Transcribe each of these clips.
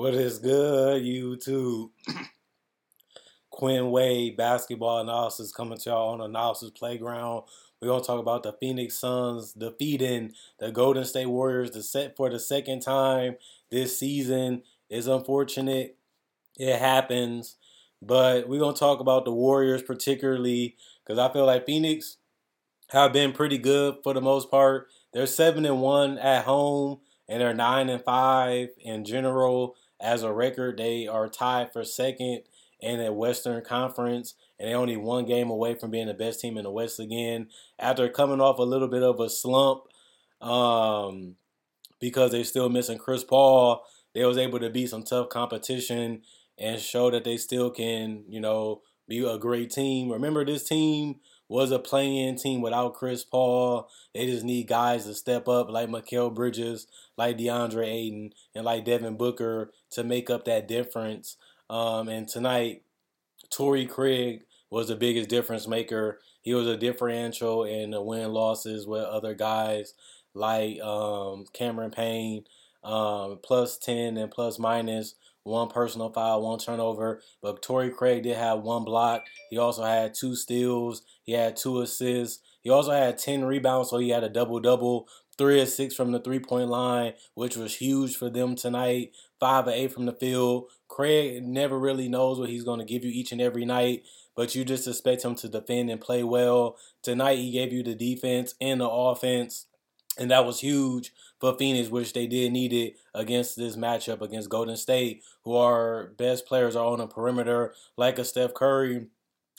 What is good, YouTube? Quinn Wade basketball analysis coming to y'all on Analysis Playground. We're gonna talk about the Phoenix Suns defeating the Golden State Warriors the set for the second time this season. It's unfortunate. It happens. But we're gonna talk about the Warriors particularly because I feel like Phoenix have been pretty good for the most part. They're seven and one at home and they're nine and five in general as a record. They are tied for second in the Western Conference, and they only one game away from being the best team in the West again. After coming off a little bit of a slump, um, because they're still missing Chris Paul, they was able to beat some tough competition and show that they still can, you know, be a great team. Remember, this team was a playing team without Chris Paul. They just need guys to step up like Mikal Bridges, like DeAndre Ayton, and like Devin Booker to make up that difference. Um, and tonight, Torrey Craig was the biggest difference maker. He was a differential in the win losses with other guys like um, Cameron Payne, um, plus 10 and plus minus one personal foul, one turnover. But Torrey Craig did have one block. He also had two steals. He had two assists. He also had 10 rebounds, so he had a double double. Three of six from the three point line, which was huge for them tonight. Five of eight from the field. Craig never really knows what he's going to give you each and every night, but you just expect him to defend and play well. Tonight, he gave you the defense and the offense and that was huge for Phoenix, which they did need it against this matchup against Golden State, who are best players are on the perimeter, like a Steph Curry,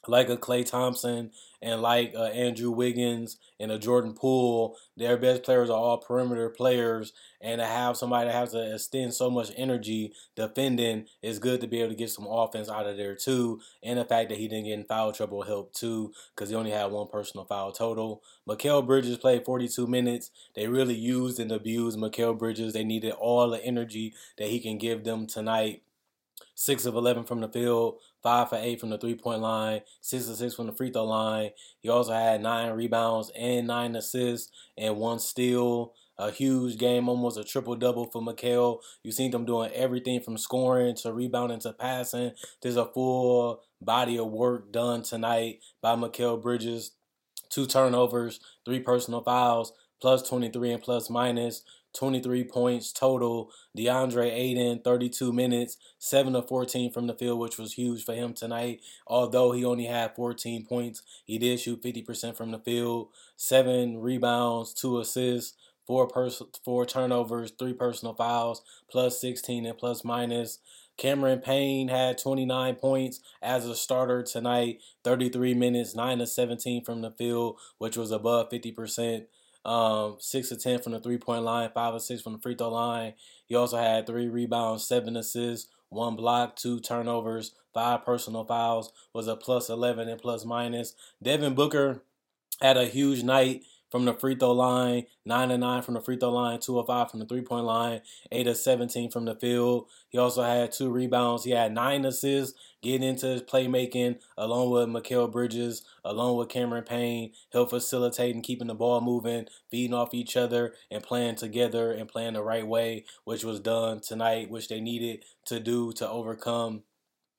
like a Klay Thompson, and like uh, Andrew Wiggins and a Jordan Poole. Their best players are all perimeter players, and to have somebody that has to extend so much energy defending is good to be able to get some offense out of there too. And the fact that he didn't get in foul trouble helped too, because he only had one personal foul total. Mikal Bridges played 42 minutes. They really used and abused Mikal Bridges. They needed all the energy that he can give them tonight. Six of 11 from the field, five for eight from the three point line, six of six from the free throw line. He also had nine rebounds and nine assists and one steal. A huge game, almost a triple double for Mikal. You've seen them doing everything from scoring to rebounding to passing. There's a full body of work done tonight by Mikal Bridges. Two turnovers, three personal fouls, plus 23 and plus minus. 23 points total. DeAndre Ayton, 32 minutes, 7 of 14 from the field, which was huge for him tonight. Although he only had 14 points, he did shoot 50% from the field, 7 rebounds, 2 assists, 4 pers- 4 turnovers, 3 personal fouls, plus 16 and plus minus. Cameron Payne had 29 points as a starter tonight, 33 minutes, 9 of 17 from the field, which was above 50%. Um, six of ten from the three point line, five of six from the free throw line. He also had three rebounds, seven assists, one block, two turnovers, five personal fouls. Was a plus eleven and plus minus. Devin Booker had a huge night from the free throw line, 9 of 9 from the free throw line, 2 of 5 from the three point line, 8 of 17 from the field. He also had two rebounds. He had 9 assists, getting into his playmaking, along with Mikal Bridges, along with Cameron Payne, help facilitating, keeping the ball moving, feeding off each other, and playing together and playing the right way, which was done tonight, which they needed to do to overcome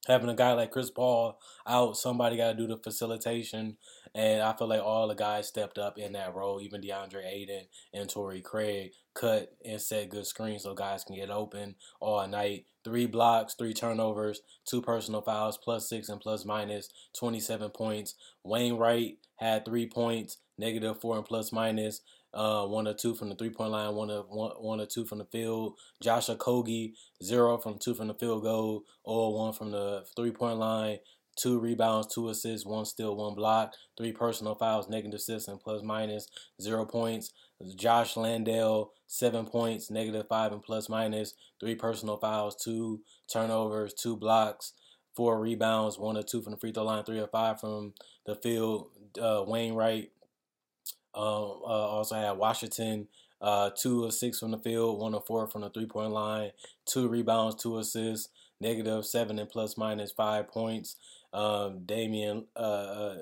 having a guy like Chris Paul out, somebody got to do the facilitation. And I feel like all the guys stepped up in that role, even DeAndre Ayton and Torrey Craig cut and set good screens so guys can get open all night. Three blocks, three turnovers, two personal fouls, plus six and plus minus, 27 points. Wainright had three points, negative four and plus minus. Uh, one or two from the three point line, one or one, one or two from the field. Josh Okogie, zero from two from the field goal, or one from the three point line. Two rebounds, two assists, one steal, one block, three personal fouls, negative assists, and plus minus zero points. Josh Landale, seven points, negative five and plus minus, three personal fouls, two turnovers, two blocks, four rebounds, one or two from the free throw line, three or five from the field. Uh, Wainright, um, uh, also had Washington, uh, two of six from the field, one of four from the three point line, two rebounds, two assists, negative seven and plus minus five points. Um, Damion uh, uh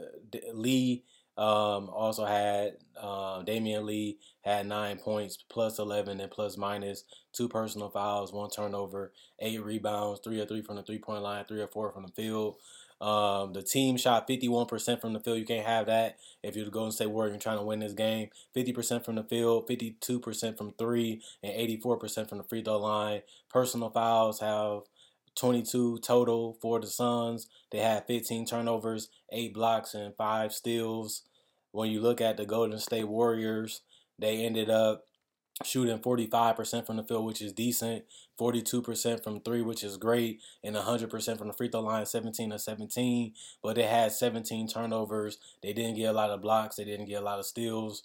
Lee, Um, also had uh, Damion Lee had nine points, plus 11 and plus minus, two personal fouls, one turnover, eight rebounds, three or three from the three point line, three or four from the field. Um, the team shot 51% from the field. You can't have that if you're the Golden State Warriors and trying to win this game. 50% from the field, 52% from three, and 84% from the free throw line. Personal fouls have 22 total for the Suns. They had 15 turnovers, 8 blocks, and 5 steals. When you look at the Golden State Warriors, they ended up shooting 45% from the field, which is decent, 42% from three, which is great, and 100% from the free throw line, 17 to 17. But they had 17 turnovers. They didn't get a lot of blocks. They didn't get a lot of steals.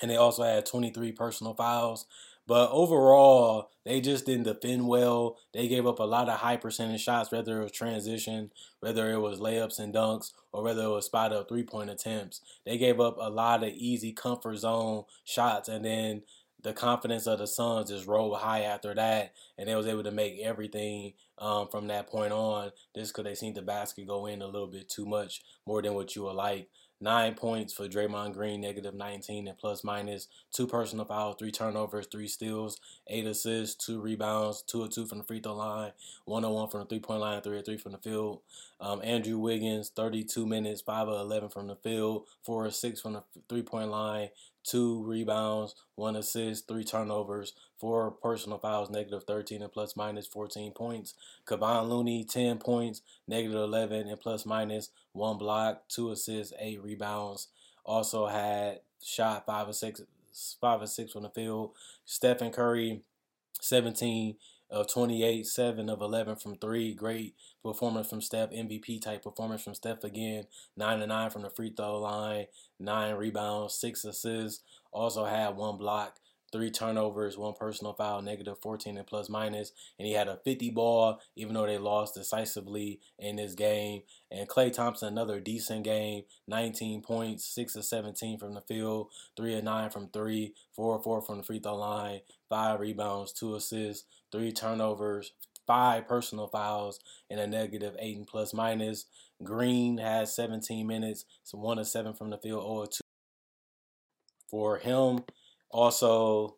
And they also had 23 personal fouls. But overall, they just didn't defend well. They gave up a lot of high percentage shots, whether it was transition, whether it was layups and dunks, or whether it was spot up three point attempts. They gave up a lot of easy comfort zone shots, and then the confidence of the Suns just rolled high after that, and they was able to make everything um, from that point on. Just because they seen the basket go in a little bit too much, more than what you would like. Nine points for Draymond Green, negative 19 and plus minus. Two personal fouls, three turnovers, three steals, eight assists, two rebounds, two or two from the free throw line, one or one from the three point line, three or three from the field. Um, Andrew Wiggins, 32 minutes, five or 11 from the field, four or six from the three point line, two rebounds, one assist, three turnovers, four personal fouls, negative 13 and plus minus 14 points. Kevon Looney, 10 points, negative 11 and plus minus one block, two assists, eight rebounds. Also had shot five or six, five or six from the field. Stephen Curry, 17 of 28, 7 of 11 from 3. Great performance from Steph, MVP type performance from Steph again. 9 to 9 from the free throw line, 9 rebounds, 6 assists. Also had one block three turnovers, one personal foul, negative 14 and plus minus. And he had a 50 ball, even though they lost decisively in this game. And Klay Thompson, another decent game, 19 points, 6 of 17 from the field, 3 of 9 from 3, 4 of 4 from the free throw line, 5 rebounds, 2 assists, 3 turnovers, 5 personal fouls, and a negative 8 and plus minus. Green has 17 minutes, so 1 of 7 from the field, 0 of 2 for him. Also,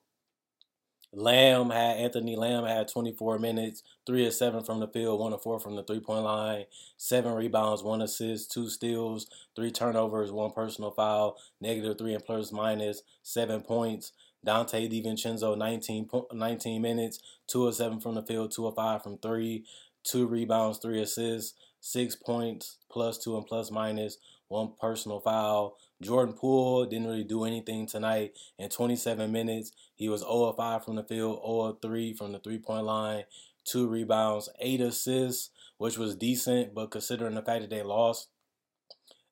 Lamb had Anthony Lamb had 24 minutes, three of seven from the field, one of four from the three point line, seven rebounds, one assist, two steals, three turnovers, one personal foul, negative three and plus minus, seven points. Donte DiVincenzo 19, 19 minutes, two of seven from the field, two of five from three, two rebounds, three assists, six points, plus two and plus minus, one personal foul. Jordan Poole didn't really do anything tonight. In 27 minutes, he was 0 of 5 from the field, 0 of 3 from the three point line, two rebounds, eight assists, which was decent, but considering the fact that they lost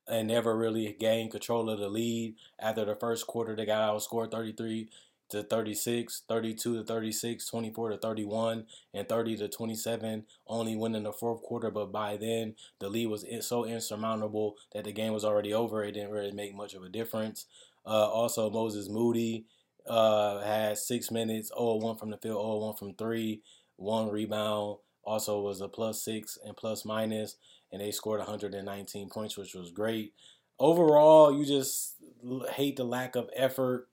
and never really gained control of the lead after the first quarter, they got outscored 33 to 36, 32 to 36, 24 to 31, and 30 to 27, only winning the fourth quarter. But by then, the lead was so insurmountable that the game was already over. It didn't really make much of a difference. Uh, also, Moses Moody uh, had six minutes, 0 1 from the field, 0 1 from three, one rebound. Also, was a plus six and plus minus, and they scored 119 points, which was great. Overall, you just hate the lack of effort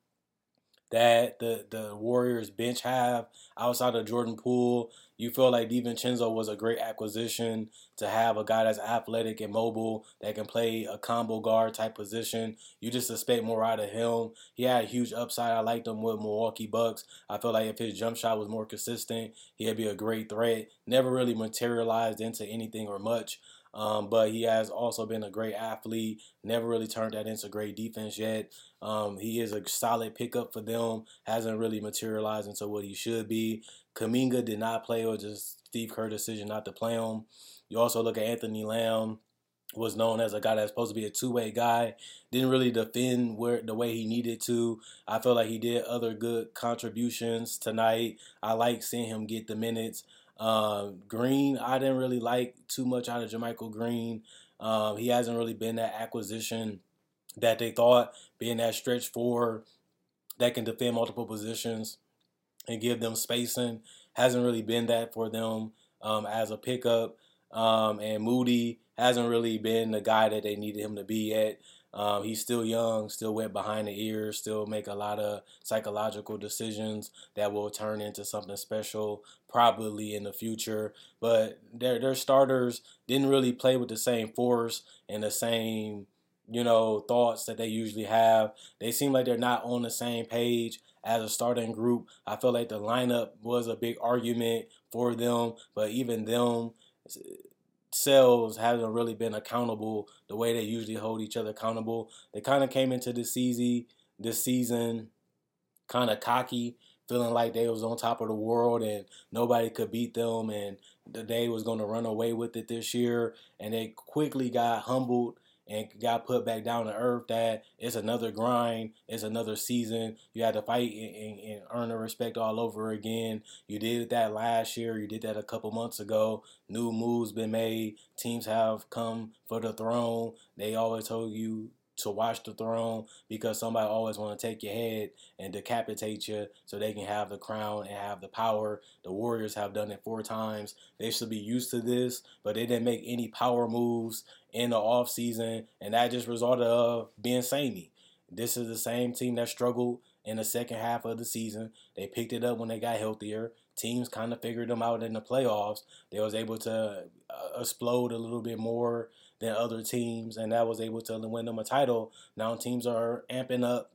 that the the Warriors bench have outside of Jordan Poole. You feel like DiVincenzo was a great acquisition to have a guy that's athletic and mobile that can play a combo guard type position. You just expect more out of him. He had a huge upside. I liked him with Milwaukee Bucks. I feel like if his jump shot was more consistent, he'd be a great threat. Never really materialized into anything or much. Um, but he has also been a great athlete. Never really turned that into great defense yet. Um, he is a solid pickup for them. Hasn't really materialized into what he should be. Kuminga did not play, or just Steve Kerr decision not to play him. You also look at Anthony Lamb was known as a guy that's supposed to be a two-way guy. Didn't really defend where the way he needed to. I feel like he did other good contributions tonight. I like seeing him get the minutes. Um, Green, I didn't really like too much out of JaMychal Green. Um, he hasn't really been that acquisition that they thought, being that stretch four that can defend multiple positions and give them spacing. Hasn't really been that for them um, as a pickup. Um, and Moody hasn't really been the guy that they needed him to be yet. Um, he's still young, still wet behind the ears, still make a lot of psychological decisions that will turn into something special probably in the future. But their their starters didn't really play with the same force and the same you know thoughts that they usually have. They seem like they're not on the same page as a starting group. I feel like the lineup was a big argument for them, but even them selves haven't really been accountable the way they usually hold each other accountable. They kind of came into this season, this season, kind of cocky, feeling like they was on top of the world and nobody could beat them, and the day was going to run away with it this year. And they quickly got humbled and got put back down to earth that it's another grind, it's another season. You had to fight and, and, earn the respect all over again. You did that last year, you did that a couple months ago. New moves been made. Teams have come for the throne. They always told you to watch the throne because somebody always want to take your head and decapitate you so they can have the crown and have the power. The Warriors have done it four times. They should be used to this, but they didn't make any power moves in the off season, and that just resulted of being samey. This is the same team that struggled in the second half of the season. They picked it up when they got healthier. Teams kind of figured them out in the playoffs. They was able to uh, explode a little bit more than other teams, and that was able to win them a title. Now teams are amping up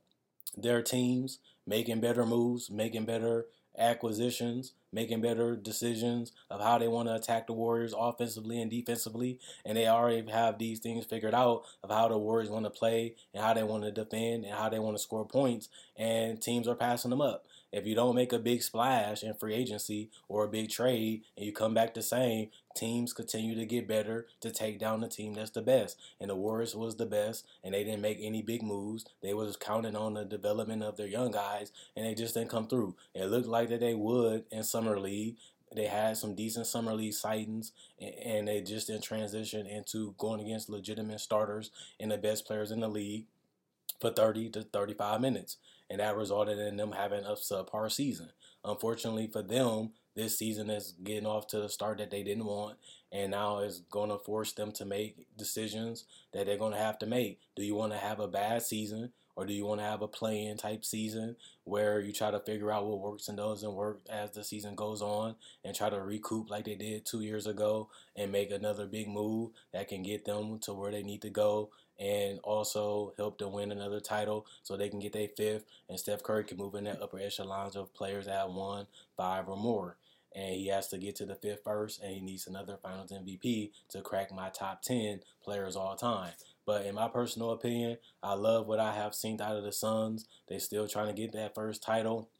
their teams, making better moves, making better acquisitions, making better decisions of how they want to attack the Warriors offensively and defensively. And they already have these things figured out of how the Warriors want to play and how they want to defend and how they want to score points. And teams are passing them up. If you don't make a big splash in free agency or a big trade and you come back the same, teams continue to get better to take down the team that's the best. And the Warriors was the best, and they didn't make any big moves. They was counting on the development of their young guys, and they just didn't come through. It looked like that they would in summer league. They had some decent summer league sightings, and they just didn't transition into going against legitimate starters and the best players in the league for 30 to 35 minutes and that resulted in them having a subpar season. Unfortunately for them, this season is getting off to the start that they didn't want, and now it's going to force them to make decisions that they're going to have to make. Do you want to have a bad season, or do you want to have a play-in type season where you try to figure out what works and doesn't work as the season goes on, and try to recoup like they did two years ago and make another big move that can get them to where they need to go and also help them win another title so they can get their fifth and Steph Curry can move in that upper echelons of players that have five or more. And he has to get to the fifth first, and he needs another Finals MVP to crack my top 10 players all time. But in my personal opinion, I love what I have seen out of the Suns. They're still trying to get that first title.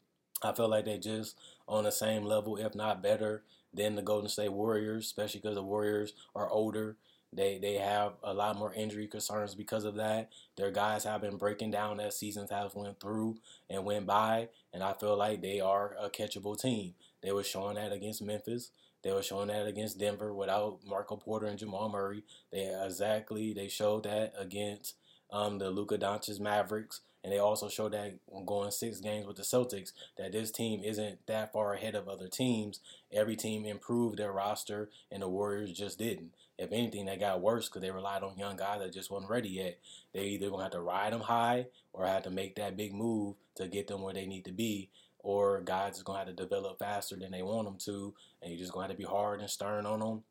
I feel like they're just on the same level, if not better, than the Golden State Warriors, especially because the Warriors are older they they have a lot more injury concerns because of that. Their guys have been breaking down as seasons have went through and went by, and I feel like they are a catchable team. They were showing that against Memphis. They were showing that against Denver without Marco Porter and Jamal Murray. They exactly they showed that against um, the Luka Doncic Mavericks. And they also showed that going six games with the Celtics, that this team isn't that far ahead of other teams. Every team improved their roster, and the Warriors just didn't. If anything, that got worse because they relied on young guys that just wasn't ready yet. They either gonna have to ride them high or have to make that big move to get them where they need to be, or guys is gonna have to develop faster than they want them to, and you're just gonna have to be hard and stern on them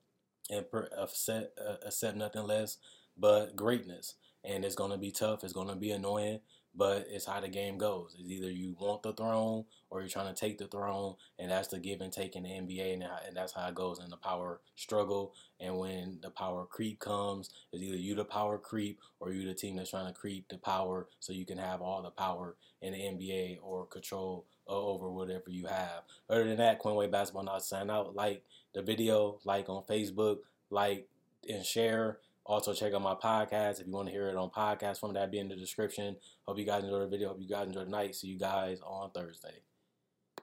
and accept, uh, accept nothing less but greatness. And it's gonna be tough. It's gonna be annoying but it's how the game goes. It's either you want the throne or you're trying to take the throne, and that's the give and take in the NBA, and, that's how it goes in the power struggle. And when the power creep comes, it's either you the power creep or you the team that's trying to creep the power so you can have all the power in the NBA or control uh, over whatever you have. Other than that, Quinway Basketball not sign out. Like the video, like on Facebook, like and share. Also, check out my podcast if you want to hear it on podcast form. That be in the description. Hope you guys enjoy the video. Hope you guys enjoy the night. See you guys on Thursday.